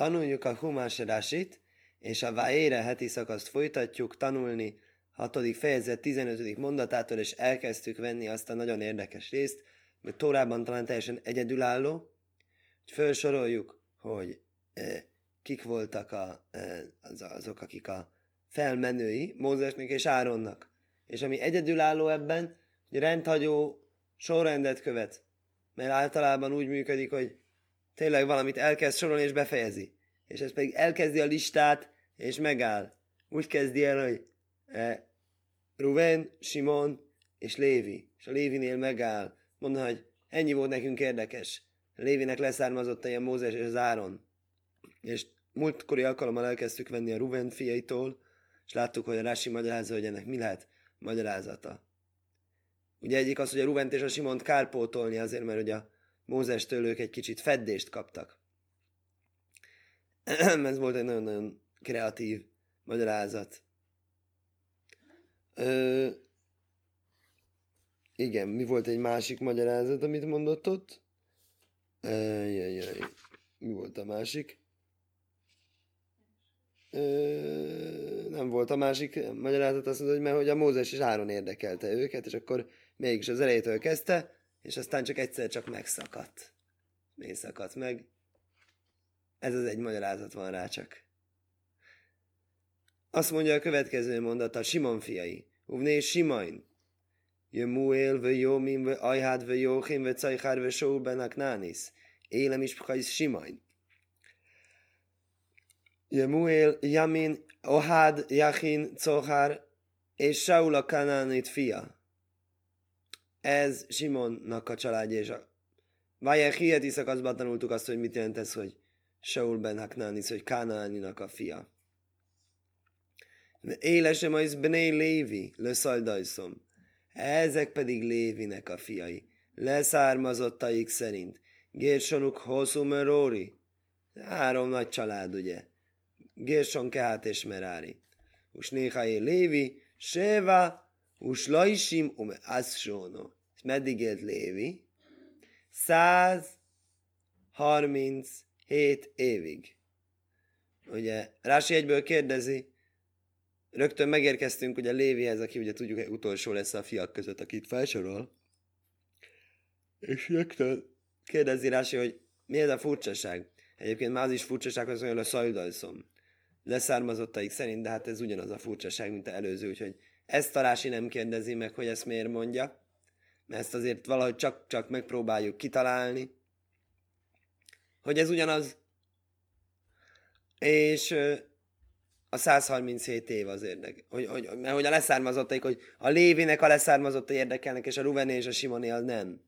Tanuljuk a Humás Rásit, és a Váére heti szakaszt folytatjuk tanulni, 6. fejezet 15. mondatától, és elkezdtük venni azt a nagyon érdekes részt, hogy Tórában talán teljesen egyedülálló, hogy felsoroljuk, hogy e, kik voltak a, e, az, azok, akik a felmenői Mózesnek és Áronnak. És ami egyedülálló ebben, hogy rendhagyó sorrendet követ, mert általában úgy működik, hogy tényleg valamit elkezd sorolni és befejezi. És ez pedig elkezdi a listát, és megáll. Úgy kezdi el, hogy e, Ruven, Simon és Lévi. És a Lévinél megáll. Mondja, hogy ennyi volt nekünk érdekes. A Lévinek leszármazott a Mózes és az Áron. És múltkori alkalommal elkezdtük venni a Ruven fiaitól, és láttuk, hogy a Rási magyarázza, hogy ennek mi lehet magyarázata. Ugye egyik az, hogy a Ruvent és a Simont kárpótolni azért, mert ugye a Mózestől ők egy kicsit feddést kaptak. Ez volt egy nagyon-nagyon kreatív magyarázat. Ö, igen, mi volt egy másik magyarázat, amit mondott ott? Jaj, Mi volt a másik? Ö, nem volt a másik magyarázat, azt mondta, hogy mert hogy a Mózes és Áron érdekelte őket, és akkor mégis az elejétől kezdte, és aztán csak egyszer csak megszakadt. Miért szakadt meg? Ez az egy magyarázat van rá csak. Azt mondja a következő mondata, Simon fiai. Uvné Simain. Jemuel ve Jomim ve Ajhad ve Jochim ve Cajhár ve Sou ben Aknánis. Élem is Pchais Simain. Jemuel, Jamin, Ohad, Jachin, Cohár és Saul a Kanánit fia. Ez Simonnak a családja, és a Vájel Hieti szakaszban tanultuk azt, hogy mit jelent ez, hogy Saul ben Haknánis, hogy Kánáninak a fia. Élesem az Bnei Lévi, leszaldajszom. Ezek pedig Lévinek a fiai. Leszármazottaik szerint. Gérsonuk hosszú Merori. Három nagy család, ugye? Gerson, Kehát és Merári. Us néhai Lévi, Seva, us Laisim, um Aszsóno. És meddig élt Lévi? 137 évig. Ugye, Rási egyből kérdezi, rögtön megérkeztünk ugye Lévihez, aki ugye tudjuk, hogy utolsó lesz a fiak között, akit felsorol. És rögtön kérdezi Rási, hogy mi ez a furcsaság? Egyébként már az is furcsaság, hogy olyan a szajdalszom leszármazottaik szerint, de hát ez ugyanaz a furcsaság, mint az előző, úgyhogy ezt Tarási nem kérdezi meg, hogy ezt miért mondja, mert ezt azért valahogy csak-csak megpróbáljuk kitalálni, hogy ez ugyanaz, és a 137 év az érdek, hogy, hogy, mert hogy a leszármazottaik, hogy a Lévinek a leszármazottai érdekelnek, és a Ruvené és a Simonél nem.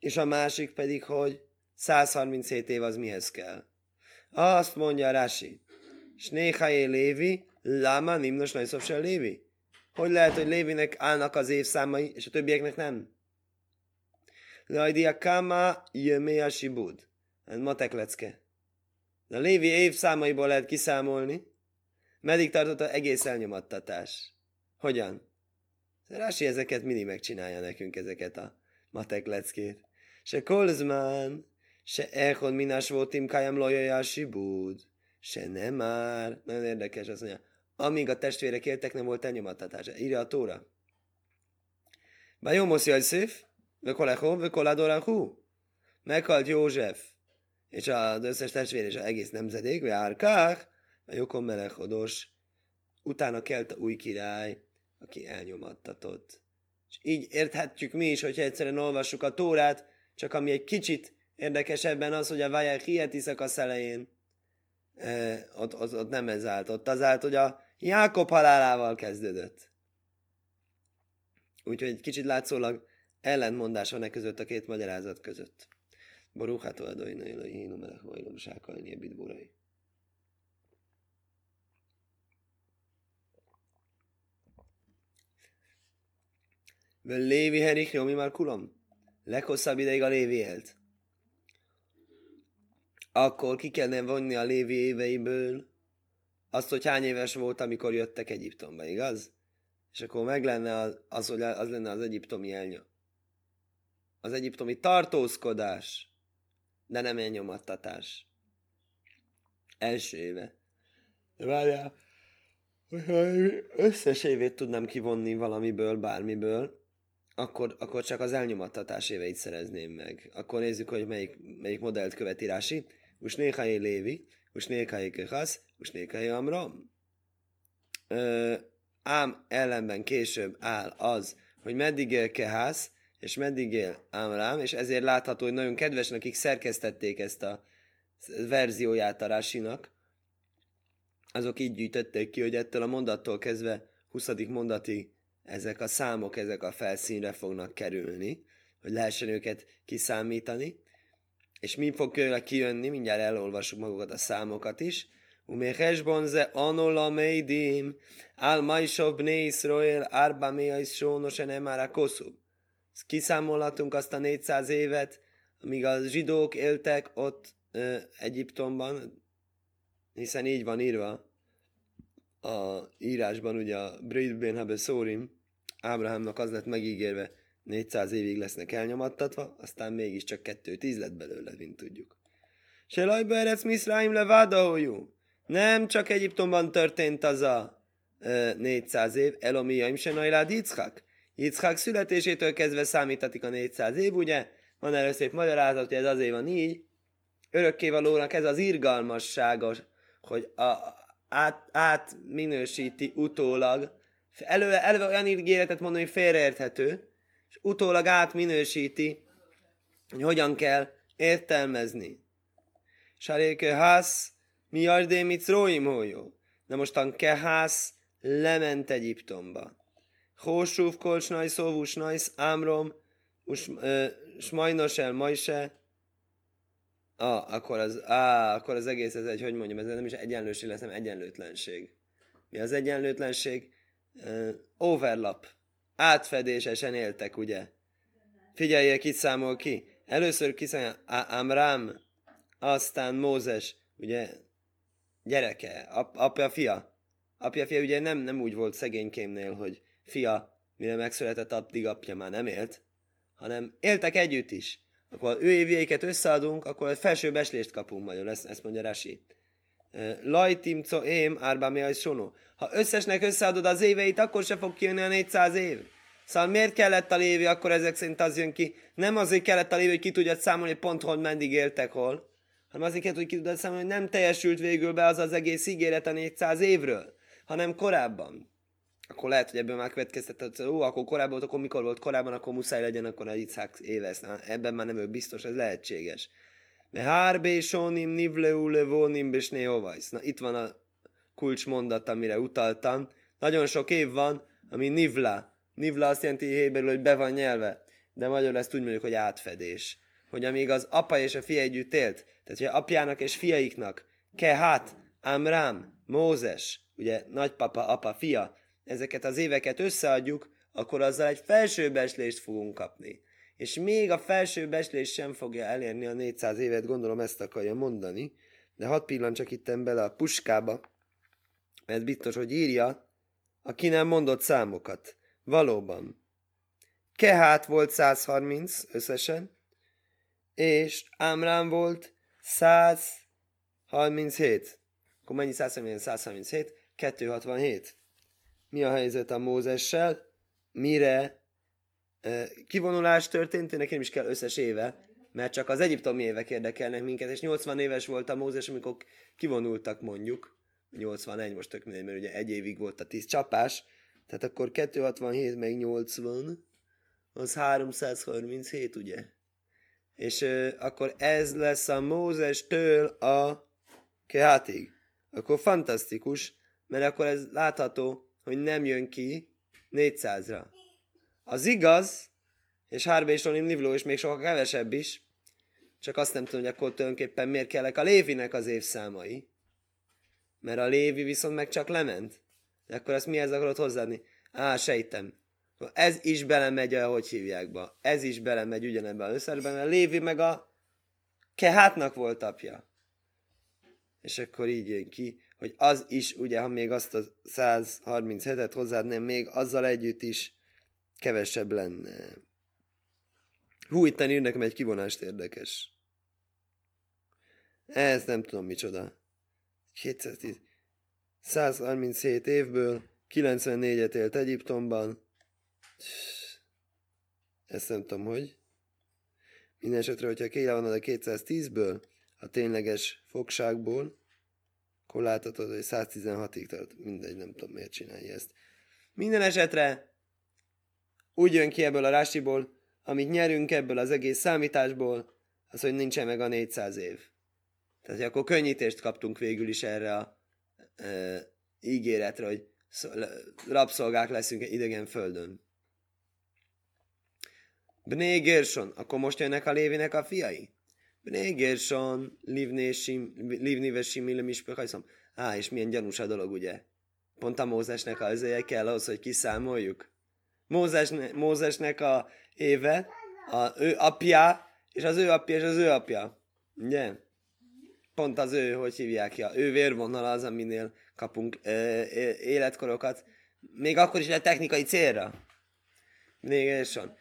És a másik pedig, hogy 137 év az mihez kell. Azt mondja Rási, Snéhajé Lévi, Lama Nimnos Najszov se Lévi. Hogy lehet, hogy Lévinek állnak az évszámai, és a többieknek nem? Lajdia Kama Jömé a Sibud. Ez matek lecke. A Lévi évszámaiból lehet kiszámolni, meddig tartott az egész elnyomattatás. Hogyan? Rási ezeket mindig megcsinálja nekünk, ezeket a matek leckét. Se kolzmán, se echon minás voltim kájam lojaja sibud, se nem már. Nagyon érdekes, azt mondja. Amíg a testvérek éltek, nem volt elnyomattatása. Írja a tóra. Bajomosz Jajszif, Vekolecho, Vekoladorachú. Meghalt József, és az összes testvér és az egész nemzedék, vagy Árkák, a Jokon Melechodos, utána kelt a új király, aki elnyomattatott. És így érthetjük mi is, hogyha egyszerűen olvassuk a Tórát, csak ami egy kicsit Érdekesebben az, hogy a Vajel Hieti szakasz elején eh, ott, ott, ott, nem ez állt. Ott az állt, hogy a Jákob halálával kezdődött. Úgyhogy egy kicsit látszólag ellentmondás van e között a két magyarázat között. Baruchátó adóina élői hínu melech vajlom sákalni ebit burai. Lévi Henrik Jomi már kulom? Leghosszabb ideig a Lévi élt akkor ki kellene vonni a lévi éveiből azt, hogy hány éves volt, amikor jöttek Egyiptomba, igaz? És akkor meg lenne az, az hogy az lenne az egyiptomi elnyom. Az egyiptomi tartózkodás, de nem elnyomattatás. Első éve. Várjál, hogyha összes évét tudnám kivonni valamiből, bármiből, akkor, akkor csak az elnyomattatás éveit szerezném meg. Akkor nézzük, hogy melyik, melyik modellt követi Rási. Usnékai Lévi, Usnékai Kehasz, Usnékai Amram. Ám ellenben később áll az, hogy meddig él Kehász, és meddig él Amram, és ezért látható, hogy nagyon kedves, akik szerkesztették ezt a verzióját a Rásinak, azok így gyűjtötték ki, hogy ettől a mondattól kezdve 20. mondatig ezek a számok, ezek a felszínre fognak kerülni, hogy lehessen őket kiszámítani. És mi fog tőle kijönni, mindjárt elolvasjuk magukat a számokat is. ומחשבון זה אנו למדים על מיישוב בני ישראל ארבע מאה שono שנאמר הכוסוב. Kiszámolhatunk azt a 400 évet, amíg a zsidók éltek ott ö, Egyiptomban, hiszen így van írva a írásban, ugye a Brit Ben Szórim, Ábrahámnak az lett megígérve, 400 évig lesznek elnyomattatva, aztán mégiscsak kettő tíz lett belőle, mint tudjuk. Se lajba erec Miszráim levádahojú. Nem csak Egyiptomban történt az a e, 400 év, Elomiaim se najlád Yitzhak. Yitzhak születésétől kezdve számítatik a 400 év, ugye? Van erre szép magyarázat, hogy ez azért van így. Örökkévalónak ez az irgalmassága, hogy a, át, átminősíti utólag Előve, előve olyan ígéretet mondani, hogy félreérthető, és utólag átminősíti, hogy hogyan kell értelmezni. Saréke ház, mi ardé mit róim hójó. Na mostan kehász lement Egyiptomba. Hósúf kolcs najsz, szóvus najsz, ámrom, smajnos el majse, Ah, akkor az, ah, akkor az egész, ez egy, hogy mondjam, ez nem is egyenlőség lesz, hanem egyenlőtlenség. Mi az egyenlőtlenség? uh, overlap, átfedésesen éltek, ugye? Figyeljék, itt számol ki. Először kiszámol Amram, aztán Mózes, ugye, gyereke, ap, apja, fia. Apja, fia, ugye nem, nem úgy volt szegénykémnél, hogy fia, mire megszületett, addig apja már nem élt, hanem éltek együtt is. Akkor ő évjeiket összeadunk, akkor felső beslést kapunk majd, ezt, ezt mondja Rasi. Lajtim co ém árba mi sono. Ha összesnek összeadod az éveit, akkor se fog kijönni a 400 év. Szóval miért kellett a lévi, akkor ezek szerint az jön ki. Nem azért kellett a lévi, hogy ki tudjad számolni, hogy pont hol meddig éltek hol, hanem azért kellett, hogy ki tudjad számolni, hogy nem teljesült végül be az az egész ígéret a 400 évről, hanem korábban. Akkor lehet, hogy ebből már következtetett, hogy ó, akkor korábban volt, akkor mikor volt korábban, akkor muszáj legyen, akkor Yitzhak éves. Na, ebben már nem ő biztos, ez lehetséges. Me hárbe sonim nivleu levonim besné Na itt van a kulcsmondat, amire utaltam. Nagyon sok év van, ami nivla. Nivla azt jelenti héberül, hogy be van nyelve. De magyarul ezt úgy mondjuk, hogy átfedés. Hogy amíg az apa és a fia együtt élt, tehát hogy apjának és fiaiknak, Kehat, Amram, Mózes, ugye nagypapa, apa, fia, ezeket az éveket összeadjuk, akkor azzal egy felsőbeslést fogunk kapni és még a felső beslés sem fogja elérni a 400 évet, gondolom ezt akarja mondani, de hadd pillan csak itten bele a puskába, mert biztos, hogy írja, aki nem mondott számokat. Valóban. Kehát volt 130 összesen, és Ámrán volt 137. Akkor mennyi 137? 137? 267. Mi a helyzet a Mózessel? Mire kivonulás történt, neki nem is kell összes éve, mert csak az egyiptomi évek érdekelnek minket, és 80 éves volt a Mózes, amikor kivonultak mondjuk, 81 most tök mindegy, mert ugye egy évig volt a 10 csapás, tehát akkor 267 meg 80, az 337, ugye? És euh, akkor ez lesz a Mózes-től a Kehátig. Akkor fantasztikus, mert akkor ez látható, hogy nem jön ki 400-ra. Az igaz, és Hárbe és Olim Nivló is még sokkal kevesebb is, csak azt nem tudom, hogy akkor tulajdonképpen miért kellek a Lévinek az évszámai. Mert a Lévi viszont meg csak lement. De akkor ezt mihez akarod hozzáadni? Á, sejtem. Ez is belemegy, ahogy hívják be. Ez is belemegy ugyanebben az összesben, mert a Lévi meg a Kehátnak volt apja. És akkor így jön ki, hogy az is, ugye, ha még azt a 137-et hozzáadném, még azzal együtt is kevesebb lenne. Hú, itt ír nekem egy kivonást érdekes. Ez nem tudom micsoda. 210. 137 évből 94-et élt Egyiptomban. Ezt nem tudom, hogy. Minden esetre, hogyha kélevonod a 210-ből, a tényleges fogságból, akkor láthatod, hogy 116-ig tart. Mindegy, nem tudom, miért csinálja ezt. Minden esetre úgy jön ki ebből a rásiból, amit nyerünk ebből az egész számításból, az, hogy nincsen meg a 400 év. Tehát akkor könnyítést kaptunk végül is erre a e, ígéretre, hogy rabszolgák leszünk idegen földön. Bné Gerson, akkor most jönnek a Lévinek a fiai? Bné Gerson, Livni Vesimile Mispechajszom. Á, és milyen gyanús a dolog, ugye? Pont a Mózesnek az kell ahhoz, hogy kiszámoljuk. Mózes, Mózesnek a éve, a ő apja, és az ő apja, és az ő apja. Ugye? Pont az ő, hogy hívják ja, ő vérvonal az, aminél kapunk ö, életkorokat. Még akkor is a technikai célra. Még Gerson.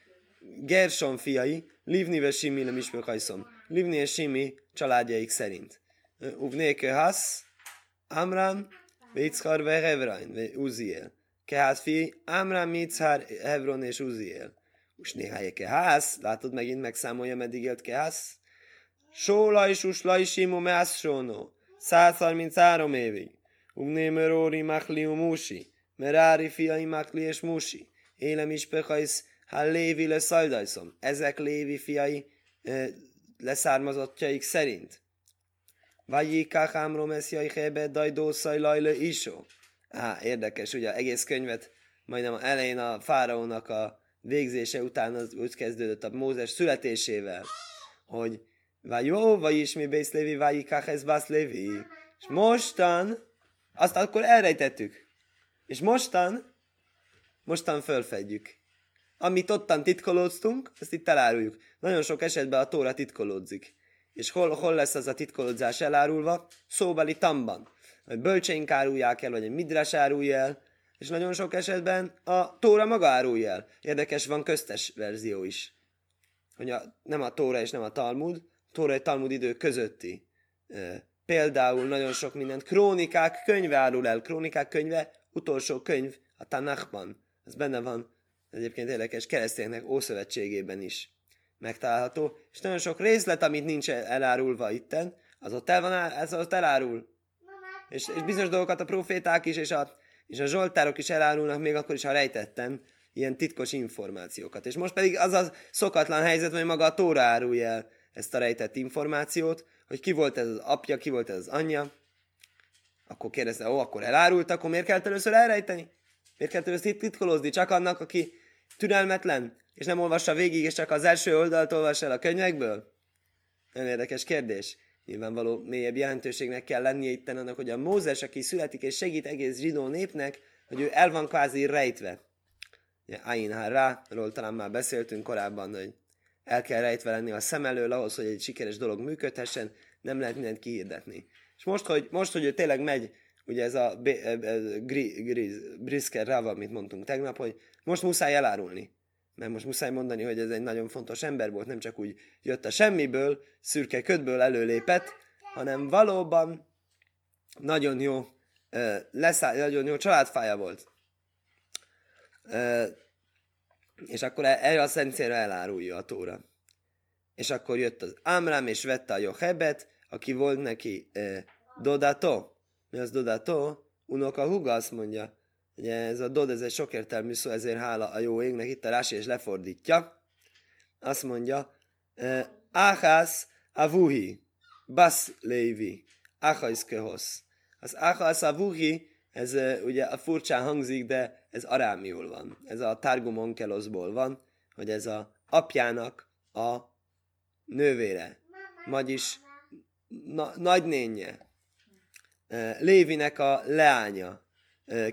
Gerson fiai, Livni ve Simi le Mispekajszom. Livni és Simi családjaik szerint. Uvnéke Hasz, Amram, ve Hevrain, Uziel. Kehát fi, Amram, Yitzhar, Hevron és Uziel. Us néhány Kehász, látod megint megszámolja, meddig élt Kehász? Sóla és Usla is Simu Meász Sónó. 133 évig. Ugné Möróri Machli Musi. Merári fiai Makli és Musi. Élem is Pechajsz, ha Lévi leszaldajszom. Ezek Lévi fiai e, leszármazottjaik szerint. Vajikák ámrom eszjai hebe dajdószaj lajlő isó. Á, érdekes, ugye egész könyvet majdnem elején a fáraónak a végzése után az úgy kezdődött a Mózes születésével, hogy vagy jó, vagy is mi bész lévi, vagy ez basz lévi. És mostan, azt akkor elrejtettük. És mostan, mostan fölfedjük. Amit ottan titkolóztunk, ezt itt eláruljuk. Nagyon sok esetben a tóra titkolódzik. És hol, hol lesz az a titkolódzás elárulva? Szóbeli tamban. Vagy bölcseink árulják el, vagy egy midrás árulja el, és nagyon sok esetben a Tóra maga árulja el. Érdekes, van köztes verzió is. Hogy a, nem a Tóra és nem a Talmud, a Tóra egy Talmud idő közötti. E, például nagyon sok mindent. Krónikák könyve árul el. Krónikák könyve, utolsó könyv a Tanachban. Ez benne van egyébként érdekes kereszténynek Ószövetségében is megtalálható. És nagyon sok részlet, amit nincs elárulva itten, az ott el van, ez ott elárul. És, és bizonyos dolgokat a proféták is, és a és a zsoltárok is elárulnak még akkor is, ha rejtettem ilyen titkos információkat. És most pedig az a szokatlan helyzet, hogy maga a Tóra árulja el ezt a rejtett információt, hogy ki volt ez az apja, ki volt ez az anyja. Akkor kérdezte, ó, akkor elárult, akkor miért kell először elrejteni? Miért kell először titkolózni? Csak annak, aki türelmetlen, és nem olvassa végig, és csak az első oldalt olvas el a könyvekből? Nagyon érdekes kérdés. Nyilvánvaló mélyebb jelentőségnek kell lennie itt annak, hogy a Mózes, aki születik és segít egész zsidó népnek, hogy ő el van kvázi rejtve. Ugye, Ain ról talán már beszéltünk korábban, hogy el kell rejtve lenni a szem elől ahhoz, hogy egy sikeres dolog működhessen, nem lehet mindent kihirdetni. És most, hogy, most, hogy ő tényleg megy, ugye ez a Brisker Rava, amit mondtunk tegnap, hogy most muszáj elárulni mert most muszáj mondani, hogy ez egy nagyon fontos ember volt, nem csak úgy jött a semmiből, szürke ködből előlépett, hanem valóban nagyon jó, leszáll, nagyon jó családfája volt. És akkor e, erre a szent célra elárulja a tóra. És akkor jött az Ámrám, és vette a Johebet, aki volt neki Dodato. Mi az Dodato? Unoka Huga azt mondja, Ugye ez a dod, ez egy sokértelmű szó, ezért hála a jó égnek, itt a rási és lefordítja. Azt mondja, Áhász avuhi, bas lévi, áhász kehosz. Az áhász avuhi, ez ugye a furcsán hangzik, de ez arámiul van. Ez a Targum Onkeloszból van, hogy ez a apjának a nővére, vagyis na, nagynénye, Lévinek a leánya,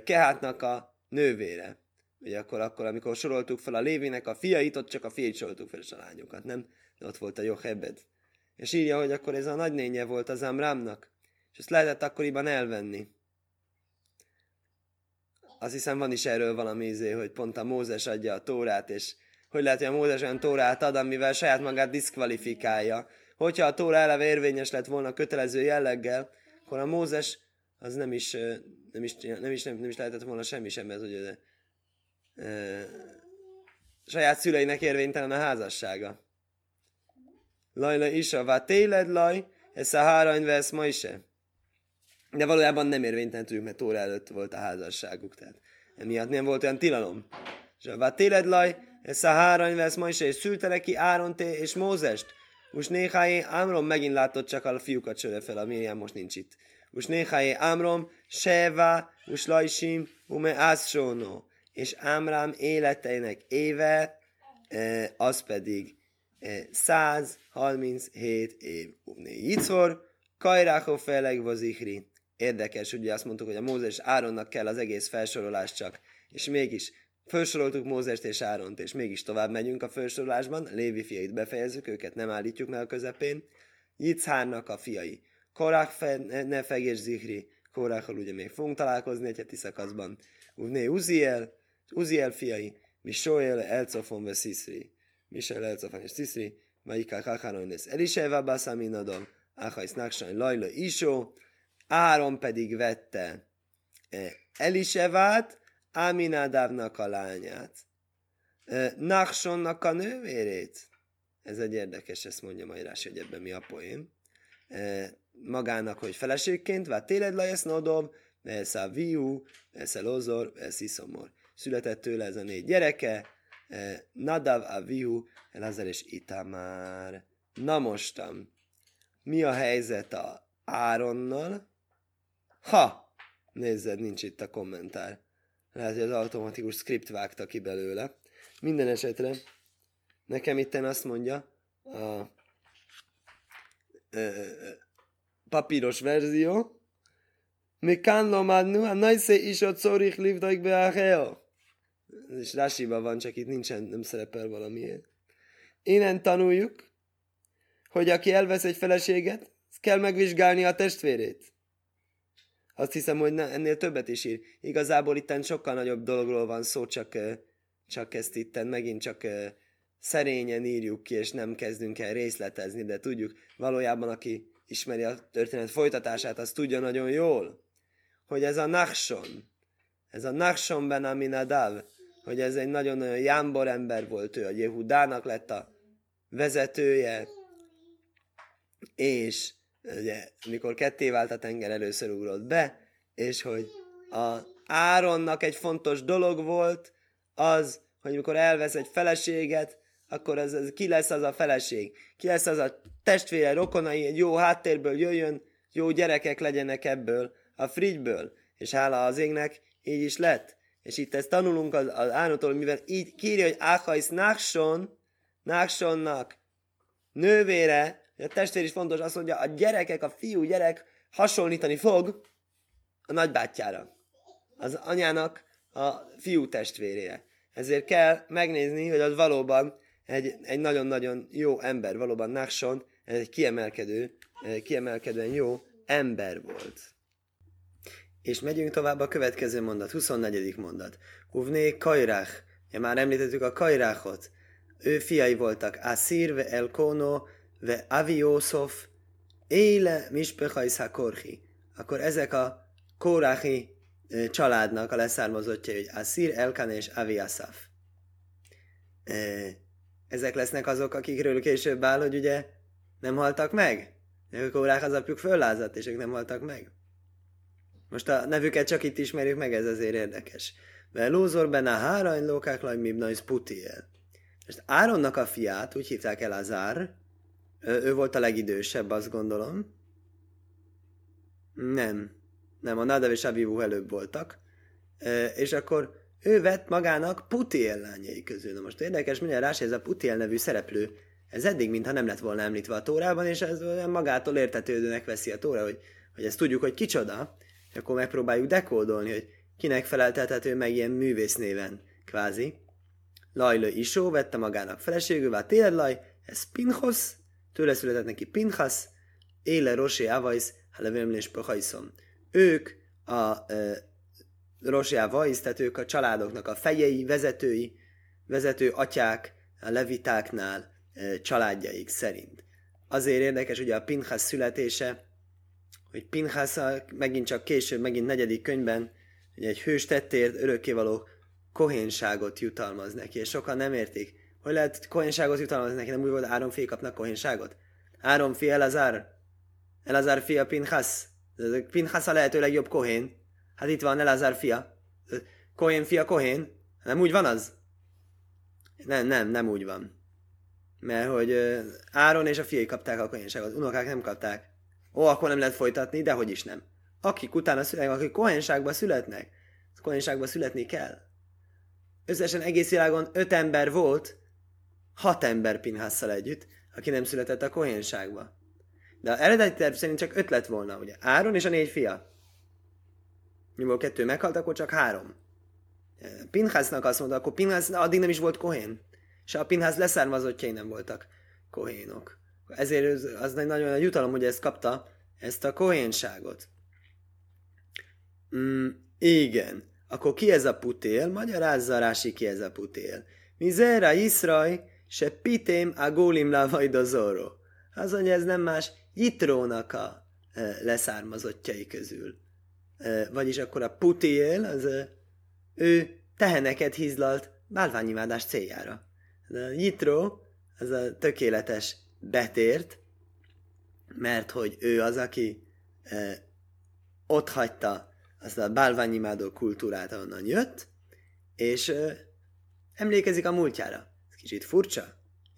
Kehátnak a nővére. Ugye akkor, akkor, amikor soroltuk fel a Lévinek a fiait, ott csak a fiait soroltuk fel, és a lányokat, nem? De ott volt a Jochebed. És írja, hogy akkor ez a nagynénye volt az Amrámnak, és ezt lehetett akkoriban elvenni. Azt hiszem van is erről valami izé, hogy pont a Mózes adja a tórát, és hogy lehet, hogy a Mózes olyan tórát ad, amivel saját magát diszkvalifikálja. Hogyha a tóra eleve érvényes lett volna kötelező jelleggel, akkor a Mózes az nem is, nem is, nem is, nem, nem is lehetett volna semmi sem, mert ugye de, e, saját szüleinek érvénytelen a házassága. Lajla is a téled laj, ez a hárany vesz ma is. De valójában nem érvénytelen tudjuk, mert óra előtt volt a házasságuk, tehát emiatt nem volt olyan tilalom. És a téled laj, ez a hárany vesz ma is és szülte neki Áronté és Mózest. Most néhány Ámrom megint látott csak a fiúkat söre fel, a Miriam most nincs itt. Néhány Ámrom, Seva, us Lajsim, ume Ászsónó. És Ámrám életeinek éve, az pedig 137 év. Yitzhor, Kajráho feleg vazikri. Érdekes, ugye azt mondtuk, hogy a Mózes Áronnak kell az egész felsorolás csak. És mégis felsoroltuk Mózest és Áront, és mégis tovább megyünk a felsorolásban. Lévi fiait befejezzük, őket nem állítjuk meg a közepén. Yitzhárnak a fiai. Korach Nefeg és Zikri. Korachol ugye még fogunk találkozni egy heti szakaszban. Uvné Uziel, Uziel fiai. Mishoel Elcofon Veszisri. Misel Elcofan és Sziszri, Vaikál Kacharon lesz Eliseva Baszaminadom, Achajsz Naksany Lajla Isó, Áron pedig vette e, Elisevát, Aminadávnak a lányát, e, Naksonnak a nővérét. Ez egy érdekes, ezt mondja majd Rási, hogy ebben mi a poém. Magának, hogy feleségként, vát téled lajesz nodov, a viú, ez a lozor, ez iszomor. Született tőle ez a négy gyereke, Nadav Avihu, Elazar és Itamár. Na mostam, mi a helyzet a Áronnal? Ha! Nézzed, nincs itt a kommentár. Lehet, hogy az automatikus script vágta ki belőle. Minden esetre nekem itten azt mondja a papíros verzió. Mikán lomadnu, a najsze is a corich livdaik beacheo. Ez is rásiba van, csak itt nincsen, nem szerepel valamiért. Innen tanuljuk, hogy aki elvesz egy feleséget, kell megvizsgálni a testvérét. Azt hiszem, hogy ne, ennél többet is ír. Igazából itten sokkal nagyobb dologról van szó, csak, csak ezt itten megint csak szerényen írjuk ki, és nem kezdünk el részletezni, de tudjuk, valójában aki ismeri a történet folytatását, az tudja nagyon jól, hogy ez a Nachson, ez a Nachson ben Aminadav, hogy ez egy nagyon-nagyon jámbor ember volt ő, a Jehudának lett a vezetője, és ugye, mikor ketté vált a tenger, először ugrott be, és hogy a Áronnak egy fontos dolog volt, az, hogy mikor elvesz egy feleséget, akkor az, az, ki lesz az a feleség? Ki lesz az a testvére, rokonai, egy jó háttérből jöjjön, jó gyerekek legyenek ebből, a frigyből. És hála az égnek, így is lett. És itt ezt tanulunk az, az Ánótól, mivel így kírja, hogy Áhajsz Nákson, Náksonnak nővére, a testvér is fontos, azt mondja, a gyerekek, a fiú gyerek hasonlítani fog a nagybátyjára. Az anyának a fiú testvérére. Ezért kell megnézni, hogy az valóban egy, egy nagyon-nagyon jó ember, valóban ez egy kiemelkedő, kiemelkedően jó ember volt. És megyünk tovább a következő mondat, 24. mondat. Uvné Kajrach. Ja, már említettük a Kajráchot. Ő fiai voltak Asir ve Elkono ve Aviószof Éle Mispechajsz Hakorhi. Akkor ezek a Kóráhi családnak a leszármazottja, hogy Asir, Elkan és Aviasaf. Ezek lesznek azok, akikről később áll, hogy ugye nem haltak meg? A Kórák az apjuk föllázadt, és ők nem haltak meg. Most a nevüket csak itt ismerjük meg, ez azért érdekes. Mert Lózor benne hárany lókák laj mibnajsz putiel. Most Áronnak a fiát, úgy hívták el Azár, ő volt a legidősebb, azt gondolom. Nem. Nem, a Nadav és Avivu előbb voltak. És akkor ő vett magának Putiel lányai közül. Na most érdekes, mindjárt rás, ez a Putiel nevű szereplő, ez eddig mintha nem lett volna említve a Tórában, és ez magától értetődőnek veszi a Tóra, hogy, hogy ezt tudjuk, hogy kicsoda, akkor megpróbáljuk dekódolni, hogy kinek feleltethető meg ilyen művésznéven, kvázi. Lajlő Isó vette magának feleségül, vát Laj, ez Pinchos, tőle született neki Pinchas, Éle Rosé Avajsz, Halevemlés Pahajszom. Ők a e, Rosé Avajsz, tehát a családoknak a fejei, vezetői, vezető atyák, a levitáknál családjaik szerint. Azért érdekes ugye a Pinchas születése, hogy Pinchas megint csak később, megint negyedik könyvben, hogy egy hős tettért örökkévaló kohénságot jutalmaz neki, és sokan nem értik. Hogy lehet kohénságot jutalmazni neki, nem úgy volt Áron fia kapnak kohénságot? Áron fia Elazar, Elazar fia Pinchas, Pinchas a lehető legjobb kohén. Hát itt van Elazar fia. Kohén fia kohén. Nem úgy van az? Nem, nem, nem úgy van. Mert hogy Áron és a fiai kapták a kohénságot, unokák nem kapták. Ó, akkor nem lehet folytatni, de hogy is nem. Akik utána születnek, akik kohénságba születnek, kohénságba születni kell. Összesen egész világon öt ember volt, hat ember Pinhasszal együtt, aki nem született a kohénságba. De az eredeti terv szerint csak öt lett volna, ugye? Áron és a négy fia. Mivel kettő meghalt, akkor csak három. Pinhasznak azt mondta, akkor Pinhász addig nem is volt kohén. És a Pinhász leszármazottjai nem voltak kohénok. Ezért az nagyon nagy jutalom, hogy ezt kapta, ezt a kohénságot. Mm, igen. Akkor ki ez a putél? Magyarázza Rási ki ez a putél. Mizera Iszraj, se pitém a gólim lavajdozorro. Az, hogy ez nem más Jitrónak a e, leszármazottjai közül. Vagyis akkor a putél, az ő teheneket hízlalt bálványimádás céljára. A Jitró az a tökéletes betért, mert hogy ő az, aki ott hagyta azt a bálványimádó kultúrát, ahonnan jött, és e, emlékezik a múltjára. Ez kicsit furcsa,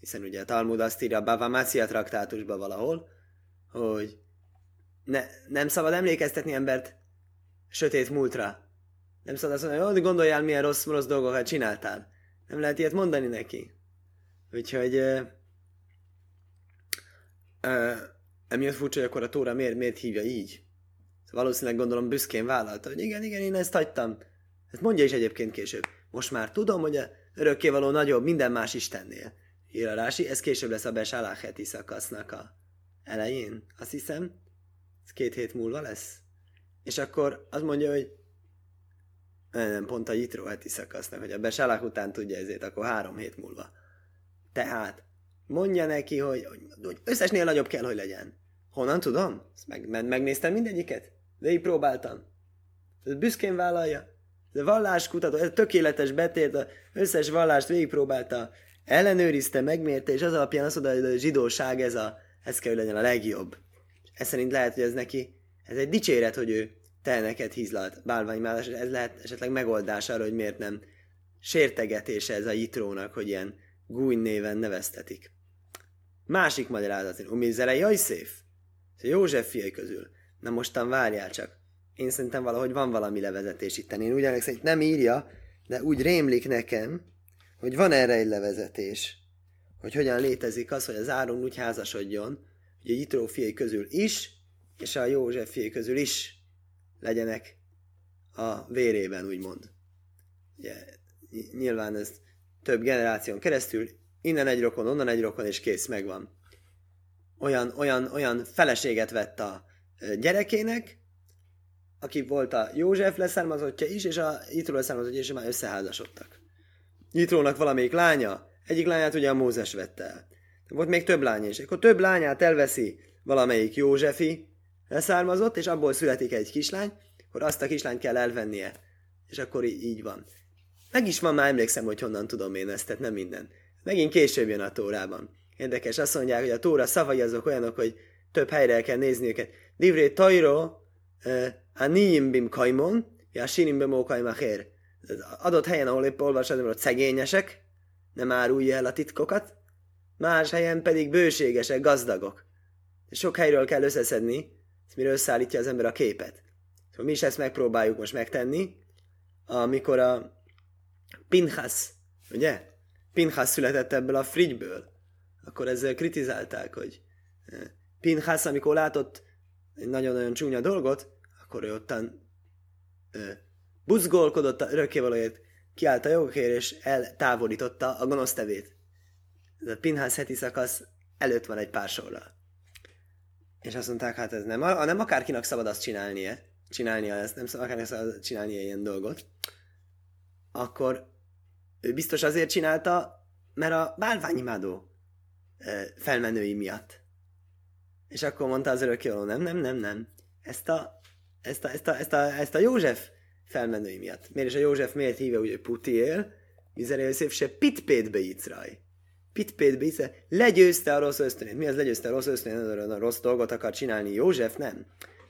hiszen ugye a Talmud azt írja a Bava Mácia traktátusba valahol, hogy ne, nem szabad emlékeztetni embert sötét múltra. Nem szabad azt mondani, hogy gondoljál, milyen rossz, rossz dolgokat csináltál. Nem lehet ilyet mondani neki. Úgyhogy uh, uh, emiatt furcsa, hogy akkor a Tóra miért, miért hívja így. Valószínűleg gondolom büszkén vállalta, hogy igen, igen, én ezt hagytam. Ezt mondja is egyébként később. Most már tudom, hogy a örökkévaló nagyobb minden más Istennél. Ír a Rási, ez később lesz a Besáláheti szakasznak a elején, azt hiszem. Ez két hét múlva lesz. És akkor azt mondja, hogy nem, pont a Jitro heti szakasznak, hogy a Besálák után tudja ezért, akkor három hét múlva. Tehát mondja neki, hogy, hogy összesnél nagyobb kell, hogy legyen. Honnan tudom? Meg, meg, megnéztem mindegyiket. Végig próbáltam. Ez büszkén vállalja. De valláskutató, ez tökéletes betért, az összes vallást végigpróbálta, ellenőrizte, megmérte, és az alapján azt mondta, hogy a zsidóság ez, a, ez kell, hogy legyen a legjobb. Ez szerint lehet, hogy ez neki, ez egy dicséret, hogy ő telneket hízlalt bálványimádás, ez lehet esetleg megoldás arra, hogy miért nem sértegetése ez a jitrónak, hogy ilyen gúj néven neveztetik. Másik magyarázat, Umi Zere Jajszéf, József fiai közül. Na mostan várjál csak. Én szerintem valahogy van valami levezetés itt. Én úgy emlékszem, hogy nem írja, de úgy rémlik nekem, hogy van erre egy levezetés. Hogy hogyan létezik az, hogy az Áron úgy házasodjon, hogy a Jitró fiai közül is, és a József fiai közül is legyenek a vérében, úgymond. Ugye, nyilván ez több generáción keresztül, innen egy rokon, onnan egy rokon, és kész, megvan. Olyan, olyan, olyan feleséget vett a gyerekének, aki volt a József leszármazottja is, és a Jitról leszármazottja is, már összeházasodtak. Jitrónak valamelyik lánya, egyik lányát ugye a Mózes vette el. Volt még több lánya is. Akkor több lányát elveszi valamelyik Józsefi leszármazott, és abból születik egy kislány, akkor azt a kislányt kell elvennie. És akkor így, így van. Meg is van, már emlékszem, hogy honnan tudom én ezt, tehát nem minden. Megint később jön a Tórában. Érdekes, azt mondják, hogy a Tóra szavai azok olyanok, hogy több helyre el kell nézni őket. Divré tajro, a bim kajmon, sinim bim kajmacher. Adott helyen, ahol épp olvasod, hogy szegényesek, nem árulja el a titkokat, más helyen pedig bőségesek, gazdagok. Sok helyről kell összeszedni, mire összeállítja az ember a képet. Szóval mi is ezt megpróbáljuk most megtenni, amikor a Pinchas, ugye? Pinchas született ebből a frigyből, akkor ezzel kritizálták, hogy eh, Pinchas, amikor látott egy nagyon-nagyon csúnya dolgot, akkor ő ottan ö, buzgolkodott a örökkévalóért, kiállt a jogokért, és eltávolította a gonosz tevét. Ez a Pinhas heti szakasz előtt van egy pár sorral. És azt mondták, hát ez nem, a, nem akárkinak szabad azt csinálnia, csinálnia ezt, nem szabad akárkinak szabad csinálnia ilyen dolgot, akkor ő biztos azért csinálta, mert a bálványimádó felmenői miatt. És akkor mondta az örökkévaló, nem, nem, nem, nem. ezt a, ezt a, ezt a, ezt a, ezt a József felmenői miatt. Miért is a József miért hívja úgy, hogy Putiél, Mizerél szép se pitpétbe Icraj. Pitpétbe Icraj. Legyőzte a rossz ösztönét. Mi az legyőzte a rossz ösztönét? A rossz dolgot akar csinálni József? Nem.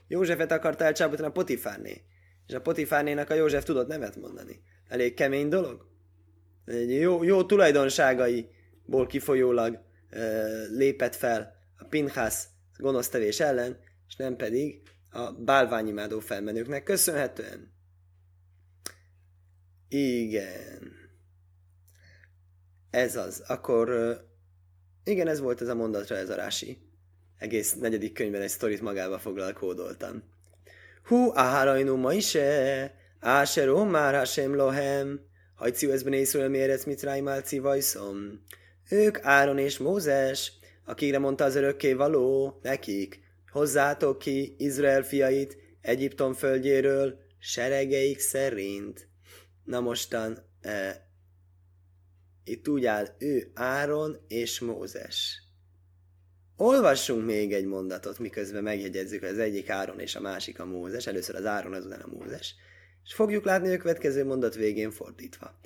Józsefet akarta elcsábítani a Potifárné. És a Potifárnénak a József tudott nevet mondani. Elég kemény dolog. Egy jó, jó tulajdonságaiból kifolyólag lépett fel a Pinhász gonosztevés ellen, és nem pedig a bálványimádó felmenőknek köszönhetően. Igen. Ez az. Akkor igen, ez volt ez a mondatra, ez a rási. Egész negyedik könyvben egy sztorit magába foglal, kódoltam. Hú, áhárajnú ma is Áser már Hashem lohem, hajciu ezben észről mérec mit rájmál civajszom. Ők Áron és Mózes, akikre mondta az örökké való, nekik, hozzátok ki Izrael fiait Egyiptom földjéről seregeik szerint. Na mostan, e, itt úgy áll, ő Áron és Mózes. Olvassunk még egy mondatot, miközben megjegyezzük, az egyik Áron és a másik a Mózes, először az Áron, azután a Mózes, és fogjuk látni a következő mondat végén fordítva.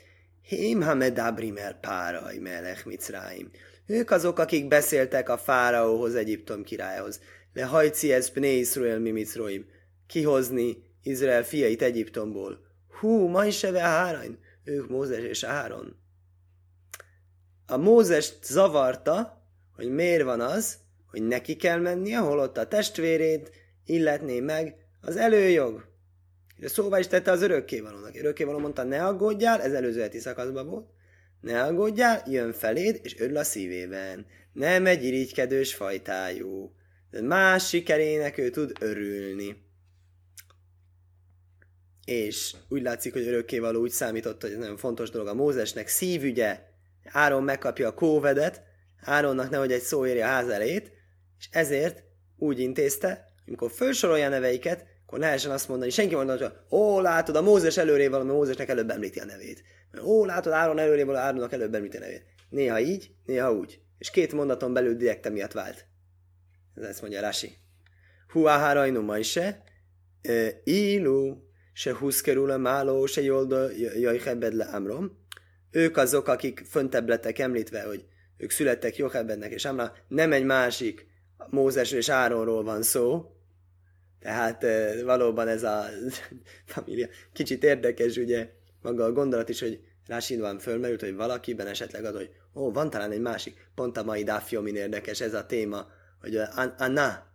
Hém ha medabrim el páraj melech micráim. Ők azok, akik beszéltek a fáraóhoz, Egyiptom királyhoz. Le hajci ez pné Israel mi microim. Kihozni Izrael fiait Egyiptomból. Hú, ma is eve Árain. Ők Mózes és Áron. A Mózes zavarta, hogy miért van az, hogy neki kell mennie, holott a testvérét illetné meg az előjog. És szóval is tette az örökkévalónak. Örökkévaló mondta, ne aggódjál, ez előző heti szakaszban volt, ne aggódjál, jön feléd, és örül a szívében. Nem egy irigykedős fajtájú. De más sikerének ő tud örülni. És úgy látszik, hogy örökkévaló úgy számított, hogy ez nagyon fontos dolog a Mózesnek szívügye. Áron megkapja a kóvedet, Áronnak nehogy egy szó érje a ház elét, és ezért úgy intézte, amikor felsorolja a neveiket, akkor lehessen azt mondani, senki mondta, hogy ó, látod, a Mózes előrébb valami Mózesnek előbb említi a nevét. Ó, látod, Áron előrébb valami Áronnak előbb említi a nevét. Néha így, néha úgy. És két mondaton belül direkt miatt vált. Ez ezt mondja Rasi. Hua harajnu majse, ilu, se huszkerul a máló, se jolda jajhebed le amrom. Ők azok, akik föntebb lettek említve, hogy ők születtek Jochebednek és Amra, nem egy másik Mózes és Áronról van szó, tehát valóban ez a família kicsit érdekes, ugye maga a gondolat is, hogy Rásidván fölmerült, hogy valakiben esetleg az, hogy ó, van talán egy másik, pont a mai Dafiomin érdekes ez a téma, hogy Anna,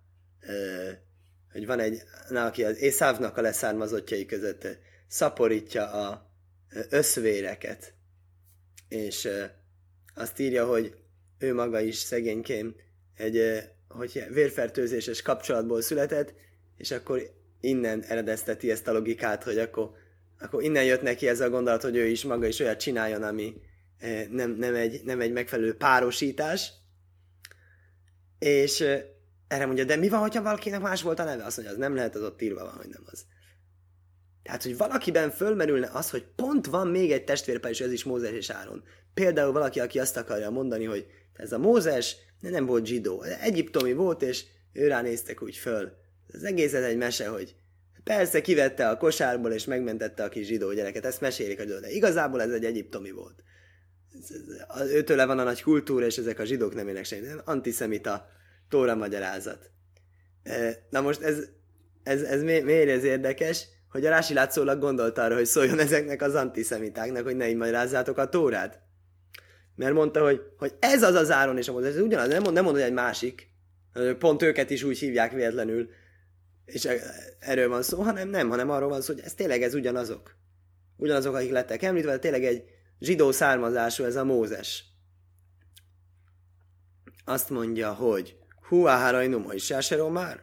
hogy van egy, na, aki az Észávnak a leszármazottjai között szaporítja a összvéreket, és azt írja, hogy ő maga is szegénykém egy hogy vérfertőzéses kapcsolatból született, és akkor innen eredezteti ezt a logikát, hogy akkor, akkor innen jött neki ez a gondolat, hogy ő is maga is olyat csináljon, ami nem, nem, egy, nem egy megfelelő párosítás. És erre mondja, de mi van, hogyha valakinek más volt a neve? Azt mondja, az nem lehet, az ott írva van, hogy nem az. Tehát, hogy valakiben fölmerülne az, hogy pont van még egy testvérpár, és ez is Mózes és Áron. Például valaki, aki azt akarja mondani, hogy ez a Mózes nem volt zsidó, egyiptomi volt, és ő ránéztek úgy föl. Az egész ez egy mese, hogy persze kivette a kosárból, és megmentette a kis zsidó gyereket, ezt mesélik, hogy de igazából ez egy egyiptomi volt. Őtőle van a nagy kultúra, és ezek a zsidók nem ének semmi. Antiszemita tóra magyarázat. Na most ez, ez, ez mi, miért ez érdekes? Hogy a Rási látszólag gondolta arra, hogy szóljon ezeknek az antiszemitáknak, hogy ne így magyarázzátok a tórát. Mert mondta, hogy, hogy ez az az Áron és a Mózes, ez ugyanaz, nem mond, nem mond, hogy egy másik. Pont őket is úgy hívják véletlenül, és e, erről van szó, hanem nem, hanem arról van szó, hogy ez tényleg ez ugyanazok. Ugyanazok, akik lettek említve, tényleg egy zsidó származású ez a Mózes. Azt mondja, hogy Hu áharajnu majsáseró már?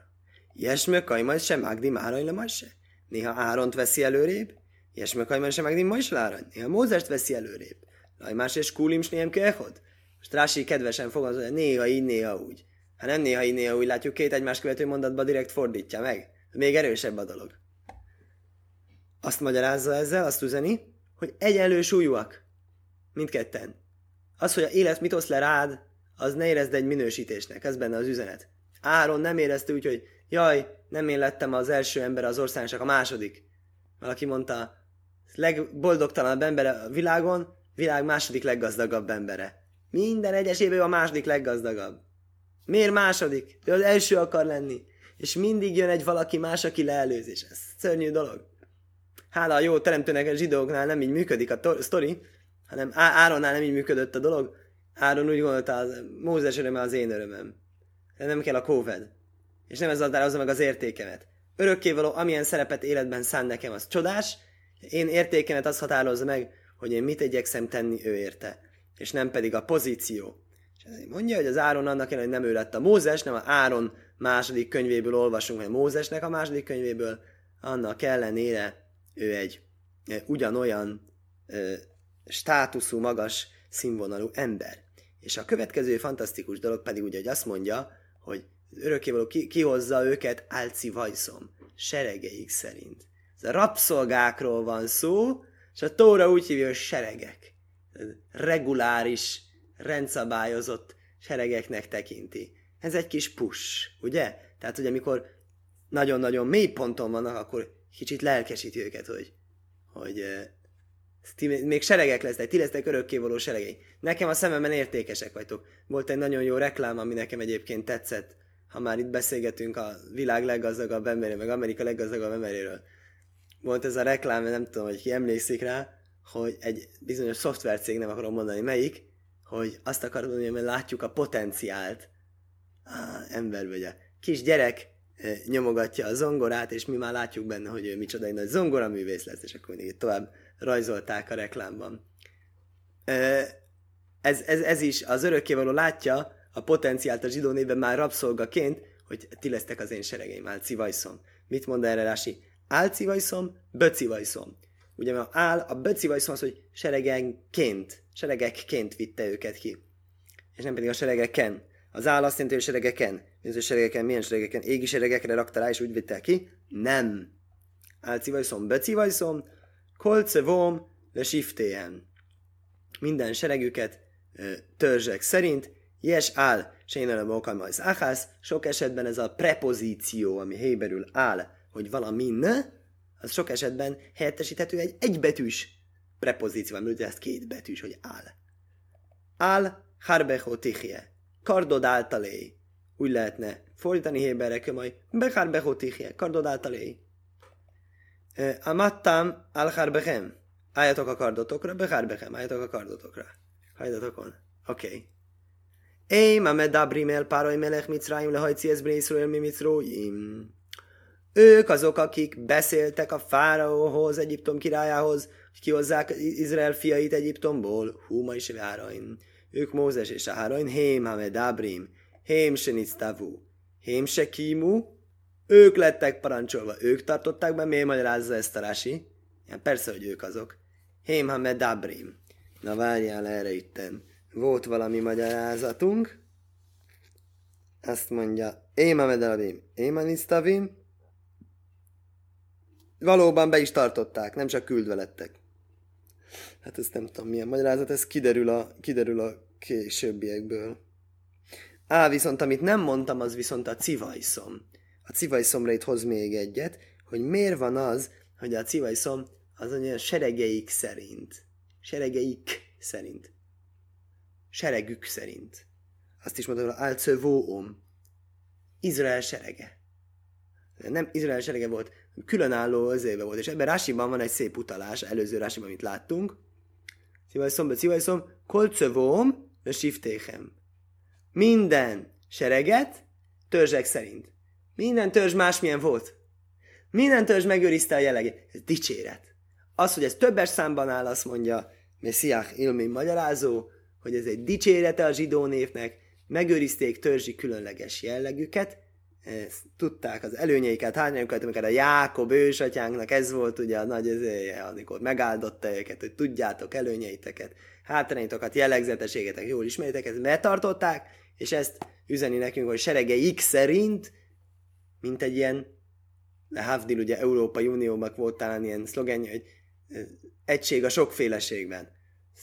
Jesme kajmaj sem mágdi márajla majse? Néha Áront veszi előrébb, Jesme kajmaj sem mágdi majslára? Néha Mózest veszi előrébb. Laj más és kulim sniem kehod? Most Rási kedvesen fogalmaz, hogy néha így, néha úgy. Hát nem néha így, néha úgy látjuk, két egymás követő mondatba direkt fordítja meg. Még erősebb a dolog. Azt magyarázza ezzel, azt üzeni, hogy egyenlő súlyúak. Mindketten. Az, hogy a élet mit osz le rád, az ne érezd egy minősítésnek, ez benne az üzenet. Áron nem érezte úgy, hogy jaj, nem én lettem az első ember az országnak, csak a második. Valaki mondta, legboldogtalanabb ember a világon, világ második leggazdagabb embere. Minden egyes évben a második leggazdagabb. Miért második? Ő az első akar lenni. És mindig jön egy valaki más, aki leelőzés. Ez szörnyű dolog. Hála a jó teremtőnek a zsidóknál nem így működik a sztori, hanem Áronnál nem így működött a dolog. Áron úgy gondolta, az Mózes öröme az én örömem. De nem kell a kóved. És nem ez határozza meg az értékemet. Örökkévaló, amilyen szerepet életben szán nekem, az csodás. Én értékemet az határozza meg, hogy én mit igyekszem tenni ő érte. És nem pedig a pozíció. És ezért mondja, hogy az Áron annak hogy nem ő lett a Mózes, nem az Áron második könyvéből olvasunk, vagy Mózesnek a második könyvéből, annak ellenére ő egy ugyanolyan e, státuszú, magas színvonalú ember. És a következő fantasztikus dolog pedig ugye, hogy azt mondja, hogy örökkévaló ki, kihozza őket álci vajszom, seregeik szerint. Ez a rabszolgákról van szó, és a Tóra úgy hívja, hogy seregek. Reguláris, rendszabályozott seregeknek tekinti. Ez egy kis push, ugye? Tehát, hogy amikor nagyon-nagyon mély ponton vannak, akkor kicsit lelkesíti őket, hogy, hogy ti még seregek lesznek, ti lesznek örökkévaló seregei. Nekem a szememben értékesek vagytok. Volt egy nagyon jó reklám, ami nekem egyébként tetszett, ha már itt beszélgetünk a világ leggazdagabb emberéről, meg Amerika leggazdagabb emberéről. Volt ez a reklám, nem tudom, hogy ki emlékszik rá, hogy egy bizonyos szoftvercég, nem akarom mondani melyik, hogy azt akarod mondani, hogy látjuk a potenciált. Ah, ember vagy Kis gyerek nyomogatja a zongorát, és mi már látjuk benne, hogy ő micsoda egy nagy zongoraművész lesz, és akkor mindig tovább rajzolták a reklámban. Ez, ez, ez is az örökkévaló látja a potenciált a zsidó néven már rabszolgaként, hogy ti lesztek az én seregeim, álcivajszom. Mit mond erre Rási? Álcivajszom, böcivajszom. Ugye mert áll, a böcivajszom az, hogy seregenként, seregekként vitte őket ki. És nem pedig a seregeken. Az áll azt jelenti, hogy seregeken. Néző seregeken, milyen seregeken? Égi seregekre rakta rá, és úgy vitte ki? Nem. Álcivajszom, böcivajszom, kolcevom, le. Minden seregüket törzsek szerint, Yes áll, sénelem okamajsz áhász, sok esetben ez a prepozíció, ami héberül áll, hogy valamin, az sok esetben helyettesíthető egy egybetűs prepozíció, ami ugye ezt két betűs, hogy áll. Áll, harbecho tichje, kardod általé. Úgy lehetne fordítani héberre, kömaj, beharbecho tichje, kardod általé. Amattam al harbechem. Álljatok a kardotokra, beharbechem, álljatok a kardotokra. Hajdatokon. Oké. Okay. Éjm, a medabrim el párai melech micráim lehajci ez mi micróim. Ők azok, akik beszéltek a fáraóhoz, Egyiptom királyához, hogy kihozzák Izrael fiait Egyiptomból, húma is várain. Ők Mózes és Árain, hém, ha medabrim, hém se nictavu, hém se kímu, ők lettek parancsolva, ők tartották be, miért magyarázza ezt a rási? Ja, persze, hogy ők azok. Hém, ha medabrim. Na várjál erre itten volt valami magyarázatunk. Azt mondja, Éma medelabim, Éma nisztavim. Valóban be is tartották, nem csak küldve lettek. Hát ezt nem tudom milyen magyarázat, ez kiderül a, kiderül a későbbiekből. Á, viszont amit nem mondtam, az viszont a civajszom. A civajszomra itt hoz még egyet, hogy miért van az, hogy a civajszom az olyan seregeik szerint. Seregeik szerint seregük szerint. Azt is mondom, Alcövóom, Izrael serege. Nem Izrael serege volt, különálló özébe volt, és ebben Rásiban van egy szép utalás, előző Rásiban, amit láttunk. Szivajszom, szivajszom, kolcövóm, a siftéhem. Minden sereget törzsek szerint. Minden törzs másmilyen volt. Minden törzs megőrizte a jellegét. Ez dicséret. Az, hogy ez többes számban áll, azt mondja Messiah Ilmi magyarázó, hogy ez egy dicsérete a zsidó névnek, megőrizték törzsi különleges jellegüket, ezt tudták az előnyeiket, hányaikat, amikor a Jákob ősatyánknak ez volt ugye a nagy ezéje, amikor megáldotta őket, hogy tudjátok előnyeiteket, hátrányotokat, jellegzetességetek, jól ismeritek, ezt betartották, és ezt üzeni nekünk, hogy serege X szerint, mint egy ilyen, Havdil ugye Európai Unióban volt talán ilyen szlogenje, hogy egység a sokféleségben.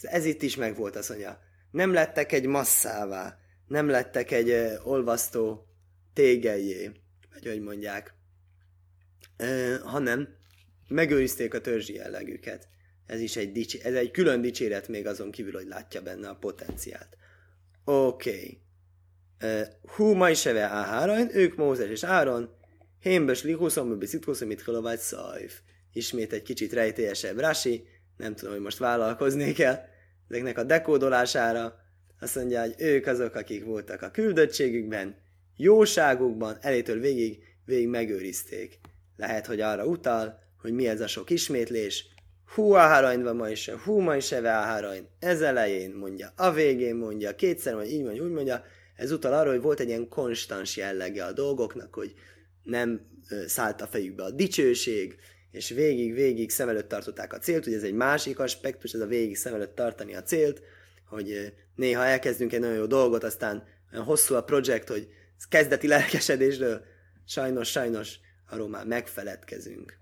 Ez itt is meg volt, azt mondja nem lettek egy masszává, nem lettek egy olvasztó tégeljé. vagy hogy mondják, ö, hanem megőrizték a törzsi jellegüket. Ez is egy, dics- ez egy külön dicséret még azon kívül, hogy látja benne a potenciált. Oké. Okay. Hú, ma is eve Áhárain, ők Mózes és Áron, Hémbes lihuszom, bőbbi szithuszom, mit szajf. Ismét egy kicsit rejtélyesebb Rasi, nem tudom, hogy most vállalkozni kell ezeknek a dekódolására. Azt mondja, hogy ők azok, akik voltak a küldöttségükben, jóságukban, elétől végig, végig megőrizték. Lehet, hogy arra utal, hogy mi ez a sok ismétlés. Hú a van ma is, hú ma is eve áharain. Ez elején mondja, a végén mondja, kétszer mondja, így mondja, úgy mondja. Ez utal arra, hogy volt egy ilyen konstans jellege a dolgoknak, hogy nem szállt a fejükbe a dicsőség, és végig-végig szem előtt tartották a célt, ugye ez egy másik aspektus, ez a végig szem előtt tartani a célt, hogy néha elkezdünk egy nagyon jó dolgot, aztán olyan hosszú a projekt, hogy kezdeti lelkesedésről sajnos, sajnos arról már megfeledkezünk.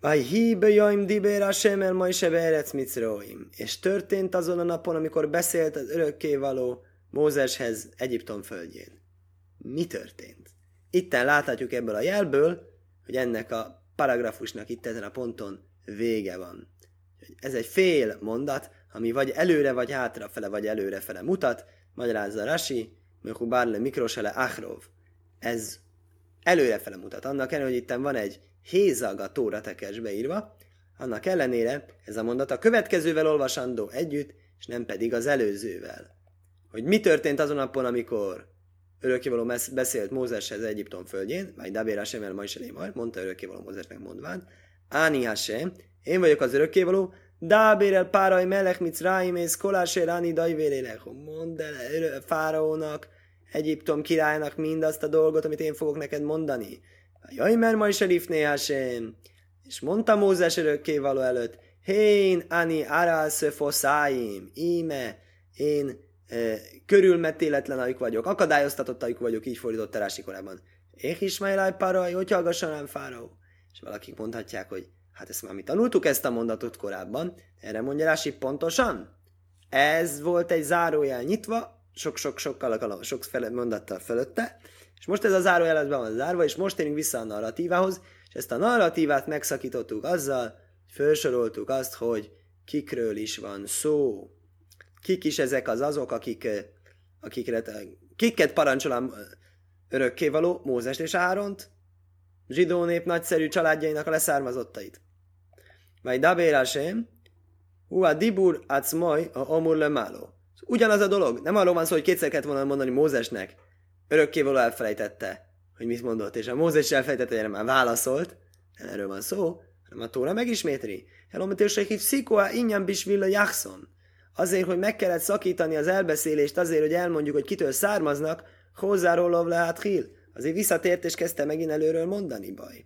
Vaj híbe jaim dibér Hashem el is Erec Mitzroim. És történt azon a napon, amikor beszélt az örökkévaló Mózeshez Egyiptom földjén. Mi történt? Itten láthatjuk ebből a jelből, hogy ennek a paragrafusnak itt ezen a ponton vége van. Ez egy fél mondat, ami vagy előre, vagy hátrafele, vagy előrefele mutat, magyarázza Rashi, Mehubárle Mikrosele Achrov. Ez előrefele mutat. Annak ellenére, hogy itt van egy hézag a tóra tekesbe írva, annak ellenére ez a mondat a következővel olvasandó együtt, és nem pedig az előzővel. Hogy mi történt azon napon, amikor örökkévaló beszélt Mózeshez Egyiptom földjén, vagy Dabér Hashem el ma is elé mondta örökkévaló Mózesnek mondván, Áni én vagyok az örökkévaló, Dábér el páraj melech Mitzráim és kolásé ráni dajvélélek. Mondd el fáraónak, Egyiptom királynak mindazt a dolgot, amit én fogok neked mondani. Jaj, mert ma is. És mondta Mózes örökkévaló előtt, Hén, Ani, Arász, Foszáim, íme, én körülmetéletlen ajuk vagyok, akadályoztatott ajuk vagyok, így fordított Rási korábban. Én Ismailaj paraj, hogy hallgasson rám fáraó. És valakik mondhatják, hogy hát ezt már mi tanultuk ezt a mondatot korábban, erre mondja Rási pontosan. Ez volt egy zárójel nyitva, sok-sok-sokkal, sok mondattal fölötte, és most ez a zárójelet be van zárva, és most térünk vissza a narratívához, és ezt a narratívát megszakítottuk azzal, hogy felsoroltuk azt, hogy kikről is van szó. Kik is ezek az azok, akik, akikre, kiket parancsolám örökkévaló Mózes és Áront, zsidó nép nagyszerű családjainak a leszármazottait. Majd Dabér Hashem, Hua Dibur Acmoy a Omur Lemáló. Ugyanaz a dolog. Nem arról van szó, hogy kétszer kellett volna mondani Mózesnek, örökkévaló elfelejtette, hogy mit mondott, és a Mózes elfelejtette, hogy már válaszolt, nem erről van szó, hanem a Tóra megismétli. Elometősek szikoa ingyen bisvilla jachszon. Azért, hogy meg kellett szakítani az elbeszélést, azért, hogy elmondjuk, hogy kitől származnak, hozzáról lehet hil. Azért visszatért, és kezdte megint előről mondani baj.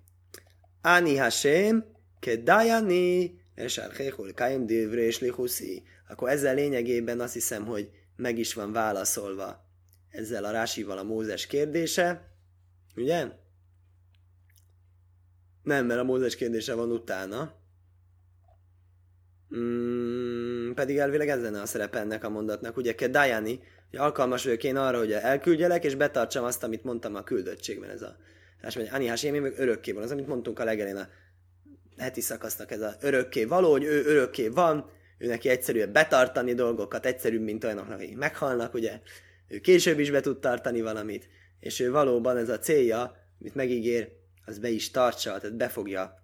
Áni Hashem, kedajani, és elhéhul kájem dívre és lihuszi. Akkor ezzel lényegében azt hiszem, hogy meg is van válaszolva ezzel a Rásival a Mózes kérdése, ugye? Nem, mert a Mózes kérdése van utána. Mm, pedig elvileg ez lenne a szerepe ennek a mondatnak. Ugye kell Dajani, hogy alkalmas vagyok én arra, hogy elküldjelek, és betartsam azt, amit mondtam a küldöttségben. Ez a mondja, Ani én meg örökké van. Az, amit mondtunk a legelén a heti szakasznak, ez a örökké való, hogy ő örökké van, ő neki egyszerűen betartani dolgokat, egyszerűbb, mint olyanoknak, akik meghalnak, ugye ő később is be tud tartani valamit, és ő valóban ez a célja, amit megígér, az be is tartsa, tehát be fogja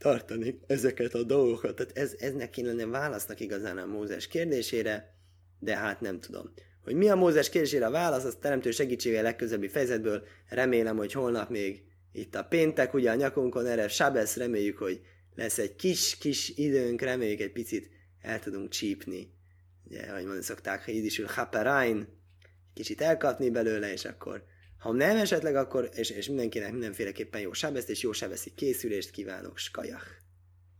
tartani ezeket a dolgokat. Tehát ez, ez neki lenne válasznak igazán a Mózes kérdésére, de hát nem tudom. Hogy mi a Mózes kérdésére a válasz, az teremtő segítségével legközelebbi fejezetből remélem, hogy holnap még itt a péntek, ugye a nyakunkon erre Sabesz, reméljük, hogy lesz egy kis-kis időnk, reméljük egy picit el tudunk csípni. Ugye, ahogy mondani szokták, ha így is ül kicsit elkapni belőle, és akkor ha nem esetleg, akkor, és, és mindenkinek mindenféleképpen jó sebeszt, és jó sebeszi készülést kívánok, skajach!